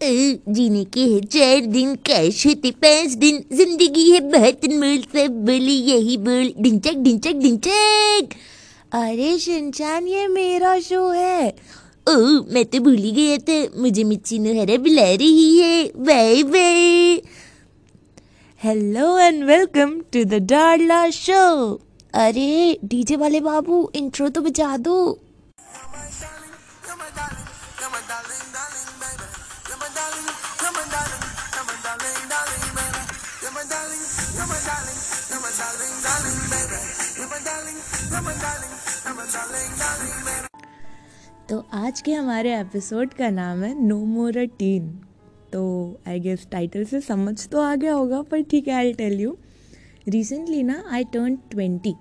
जीने के है चार दिन, कैश होते पाँच दिन, ज़िंदगी है बहुत अनमोल सब बोले यही बोल डिंचक डिंचक डिंचक अरे शिनचान ये मेरा शो है। ओ, मैं तो भूल ही गया था, मुझे मिच्ची नोहरा बुला रही है। Bye bye hello and welcome to the Darla show अरे, डीजे वाले बाबू इंट्रो तो बजा दो। तो आज के हमारे एपिसोड का नाम है नो मोर अ टीन तो आई गेस टाइटल से समझ तो आ गया होगा, पर ठीक है आई टेल यू रिसेंटली ना आई टर्न ट्वेंटी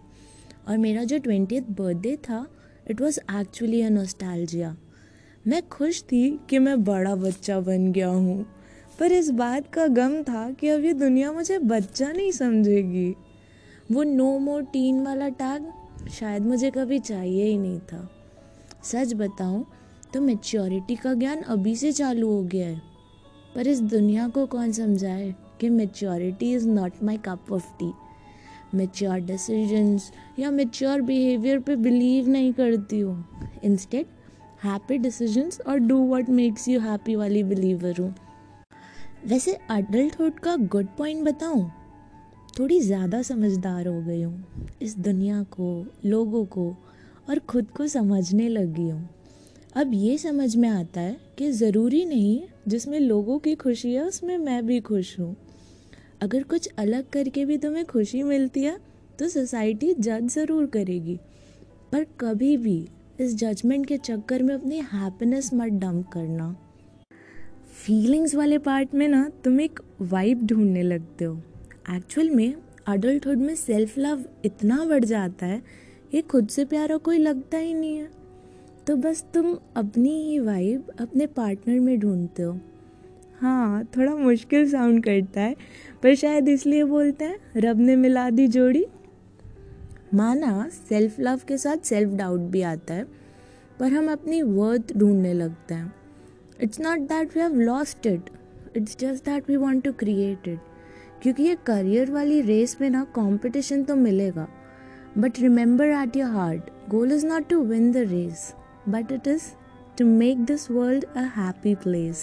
और मेरा जो ट्वेंटी बर्थडे था it was actually a nostalgia मैं खुश थी कि मैं बड़ा बच्चा बन गया हूँ। पर इस बात का गम था कि अब ये दुनिया मुझे बच्चा नहीं समझेगी। वो नो मोर टीन वाला टैग शायद मुझे कभी चाहिए ही नहीं था। सच बताऊँ तो मेच्योरिटी का ज्ञान अभी से चालू हो गया है। पर इस दुनिया को कौन समझाए कि maturity is not my cup of tea mature decisions या मेच्योर बिहेवियर पे बिलीव नहीं करती हूँ। इंस्टेड हैप्पी डिसीजंस और do what makes you happy वाली बिलीवर हूँ। वैसे अडल्टहुड का गुड पॉइंट बताऊँ, थोड़ी ज़्यादा समझदार हो गई हूँ इस दुनिया को, लोगों को और ख़ुद को समझने लगी हूँ। अब ये समझ में आता है कि ज़रूरी नहीं जिसमें लोगों की खुशी है, उसमें मैं भी खुश हूँ। अगर कुछ अलग करके भी तुम्हें खुशी मिलती है तो सोसाइटी जज ज़रूर करेगी। पर कभी भी इस जजमेंट के चक्कर में अपनी हैप्पीनेस मत डंप करना। फीलिंग्स वाले पार्ट में ना तुम एक वाइब ढूँढने लगते हो। एक्चुअल में अडल्टहुड में सेल्फ लव इतना बढ़ जाता है कि खुद से प्यारा कोई लगता ही नहीं है। तो बस तुम अपनी ही वाइब अपने पार्टनर में ढूंढते हो। हाँ थोड़ा मुश्किल साउंड करता है, पर शायद इसलिए बोलते हैं, रब ने मिला दी जोड़ी। माना सेल्फ लव के साथ सेल्फ डाउट भी आता है, पर हम अपनी वर्थ ढूँढने लगते हैं। It's not that we have lost it it's just that we want to create it क्योंकि ये करियर वाली रेस में ना कंपटीशन तो मिलेगा but remember at your heart goal is not to win the race but it is to make this world a happy place.